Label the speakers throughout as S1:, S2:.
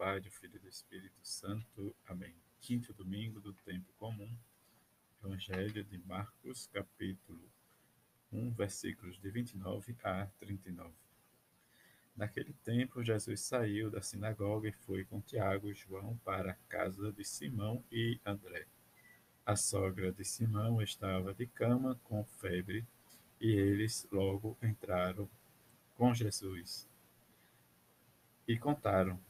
S1: Pai, do Filho e do Espírito Santo. Amém. Quinto domingo do tempo comum. Evangelho de Marcos, capítulo 1, versículos de 29 a 39. Naquele tempo, Jesus saiu da sinagoga e foi com Tiago e João para a casa de Simão e André. A sogra de Simão estava de cama com febre e eles logo entraram com Jesus e contaram.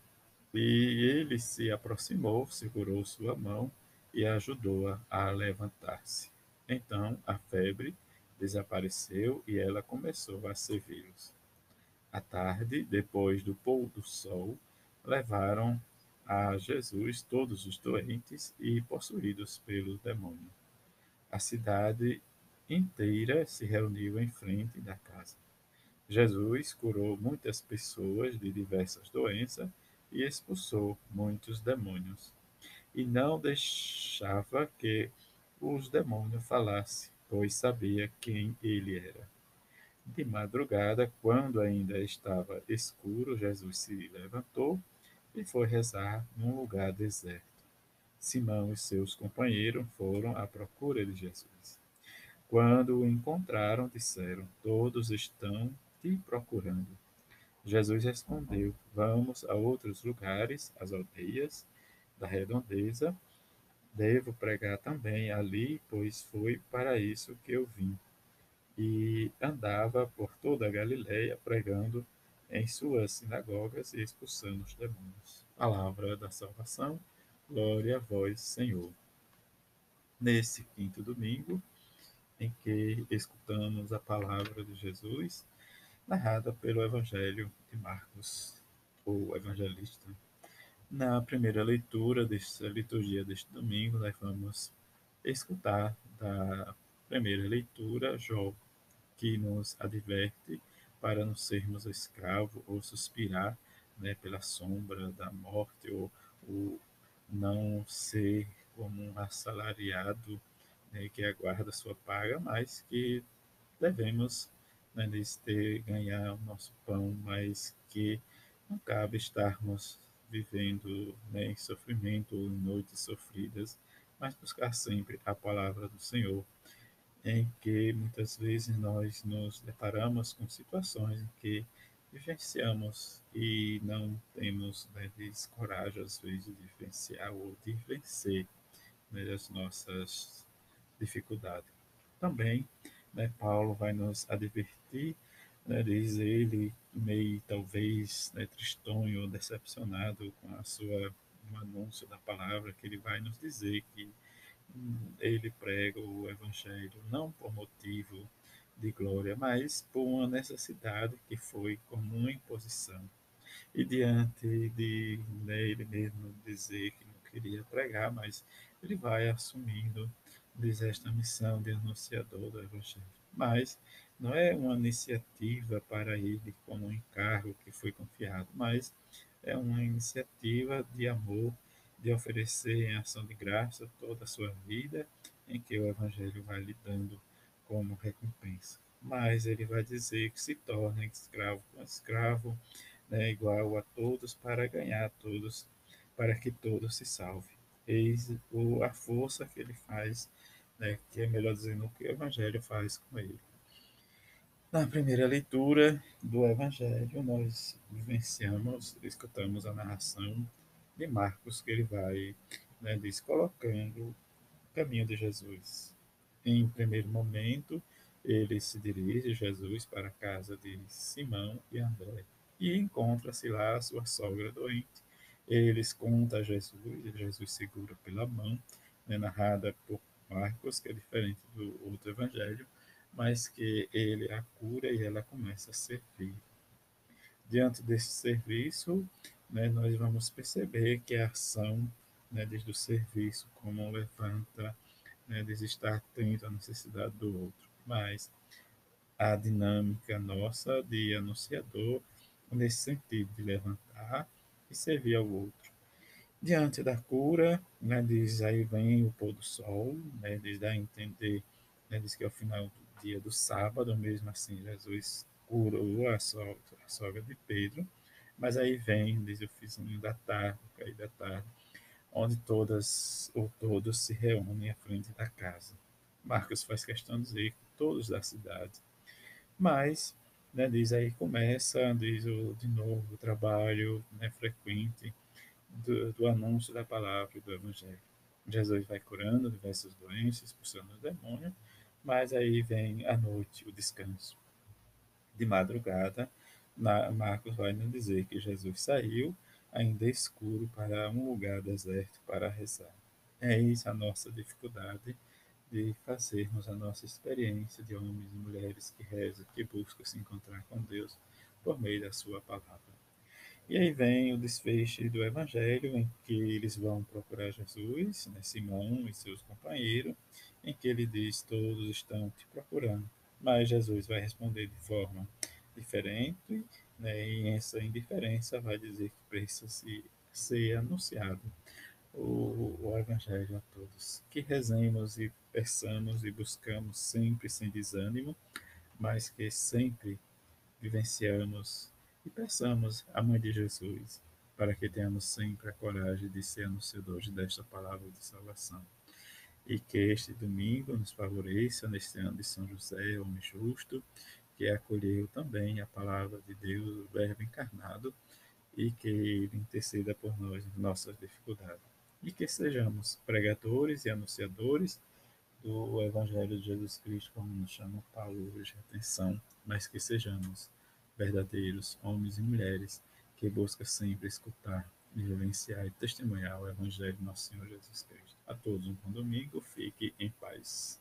S1: E ele se aproximou, segurou sua mão e ajudou-a a, levantar-se. Então a febre desapareceu e ela começou a servi-los. À tarde, depois do pôr do sol, levaram a Jesus todos os doentes e possuídos pelo demônio. A cidade inteira se reuniu em frente da casa. Jesus curou muitas pessoas de diversas doenças e expulsou muitos demônios. E não deixava que os demônios falassem, pois sabia quem ele era. De madrugada, quando ainda estava escuro, Jesus se levantou e foi rezar num lugar deserto. Simão e seus companheiros foram à procura de Jesus. Quando o encontraram, disseram: Todos estão te procurando. Jesus respondeu: Vamos a outros lugares, as aldeias da redondeza. Devo pregar também ali, pois foi para isso que eu vim. E andava por toda a Galiléia pregando em suas sinagogas e expulsando os demônios. Palavra da salvação. Glória a vós, Senhor. Nesse quinto domingo, em que escutamos a palavra de Jesus, narrada pelo Evangelho de Marcos, o evangelista. Na primeira leitura desta liturgia deste domingo, nós vamos escutar da primeira leitura Jó, que nos adverte para não sermos escravos ou suspirar né, pela sombra da morte ou, ou não ser como um assalariado né, que aguarda sua paga, mas que devemos né, de ter, ganhar o nosso pão, mas que não cabe estarmos vivendo né, em sofrimento ou em noites sofridas, mas buscar sempre a palavra do Senhor, em que muitas vezes nós nos deparamos com situações em que vivenciamos e não temos né, coragem, às vezes, de vivenciar ou de vencer né, as nossas dificuldades. Também né, Paulo vai nos advertir, né, diz ele, meio talvez né, tristonho decepcionado com a sua um anúncio da palavra, que ele vai nos dizer que ele prega o evangelho não por motivo de glória, mas por uma necessidade que foi como uma imposição. E diante de né, ele mesmo dizer que não queria pregar, mas ele vai assumindo diz esta missão de anunciador do Evangelho. Mas não é uma iniciativa para ele como um encargo que foi confiado, mas é uma iniciativa de amor, de oferecer em ação de graça toda a sua vida, em que o Evangelho vai lhe dando como recompensa. Mas ele vai dizer que se torna escravo com escravo, né, igual a todos, para ganhar todos, para que todos se salvem. Eis a força que ele faz né, que é melhor dizendo o que o Evangelho faz com ele. Na primeira leitura do Evangelho, nós vivenciamos, escutamos a narração de Marcos, que ele vai, né, diz, colocando o caminho de Jesus. Em primeiro momento, ele se dirige, Jesus, para a casa de Simão e André, e encontra-se lá a sua sogra doente. Eles contam a Jesus, e Jesus segura pela mão, né, narrada por Marcos, que é diferente do outro evangelho, mas que ele a cura e ela começa a servir. Diante desse serviço, né, nós vamos perceber que a ação né, desde o serviço, como levanta, né, de estar atento à necessidade do outro, mas a dinâmica nossa de anunciador, nesse sentido, de levantar e servir ao outro. Diante da cura, né, diz aí vem o pôr do sol, né, diz dá a entender, né, diz que ao final do dia do sábado, mesmo assim, Jesus curou a sogra, a sogra de Pedro, Mas aí vem, diz o finzinho da tarde, cair da tarde, onde todas ou todos se reúnem à frente da casa. Marcos faz questão de dizer todos da cidade. Mas, né, diz aí, começa, diz o, de novo, o trabalho né, frequente do, do anúncio da palavra e do evangelho. Jesus vai curando diversas doenças, expulsando os demônios, mas aí vem a noite, o descanso. De madrugada, Marcos vai nos dizer que Jesus saiu, ainda escuro, para um lugar deserto para rezar. É isso a nossa dificuldade de fazermos a nossa experiência de homens e mulheres que rezam, que buscam se encontrar com Deus por meio da sua palavra. E aí vem o desfecho do Evangelho, em que eles vão procurar Jesus, né, Simão e seus companheiros, em que ele diz: Todos estão te procurando. Mas Jesus vai responder de forma diferente, né, e essa indiferença vai dizer que precisa ser anunciado o, o Evangelho a todos. Que rezemos e peçamos e buscamos sempre sem desânimo, mas que sempre vivenciamos e peçamos a Mãe de Jesus para que tenhamos sempre a coragem de ser anunciadores desta palavra de salvação. E que este domingo nos favoreça neste ano de São José, homem justo, que acolheu também a palavra de Deus, o Verbo encarnado, e que ele interceda por nós nossas dificuldades e que sejamos pregadores e anunciadores do Evangelho de Jesus Cristo, como nos chama Paulo hoje, atenção, mas que sejamos verdadeiros homens e mulheres que buscam sempre escutar, vivenciar e testemunhar o Evangelho de nosso Senhor Jesus Cristo. A todos um bom domingo, fique em paz.